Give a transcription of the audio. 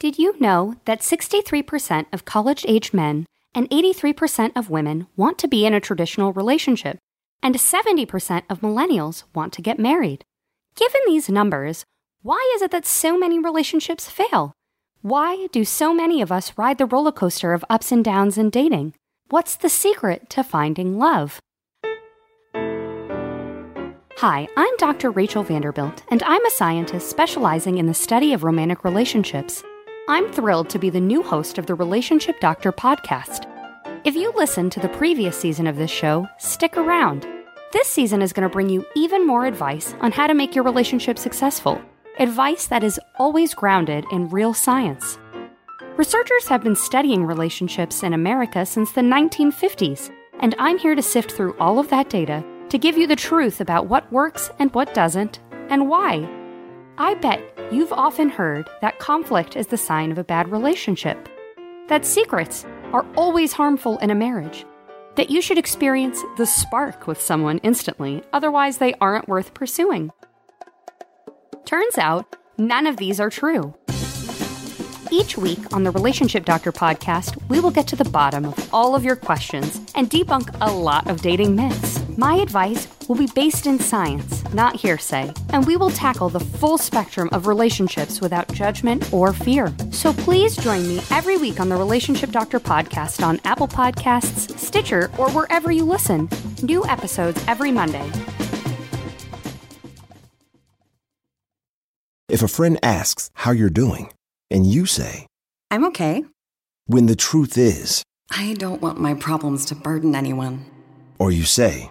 Did you know that 63% of college aged men and 83% of women want to be in a traditional relationship, and 70% of millennials want to get married? Given these numbers, why is it that so many relationships fail? Why do so many of us ride the roller coaster of ups and downs in dating? What's the secret to finding love? Hi, I'm Dr. Rachel Vanderbilt, and I'm a scientist specializing in the study of romantic relationships. I'm thrilled to be the new host of the Relationship Doctor podcast. If you listened to the previous season of this show, stick around. This season is going to bring you even more advice on how to make your relationship successful. Advice that is always grounded in real science. Researchers have been studying relationships in America since the 1950s, and I'm here to sift through all of that data to give you the truth about what works and what doesn't, and why. I bet you've often heard that conflict is the sign of a bad relationship, that secrets are always harmful in a marriage, that you should experience the spark with someone instantly, otherwise, they aren't worth pursuing. Turns out, none of these are true. Each week on the Relationship Doctor podcast, we will get to the bottom of all of your questions and debunk a lot of dating myths. My advice will be based in science, not hearsay, and we will tackle the full spectrum of relationships without judgment or fear. So please join me every week on the Relationship Doctor podcast on Apple Podcasts, Stitcher, or wherever you listen. New episodes every Monday. If a friend asks how you're doing, and you say, I'm okay. when the truth is, I don't want my problems to burden anyone. or you say,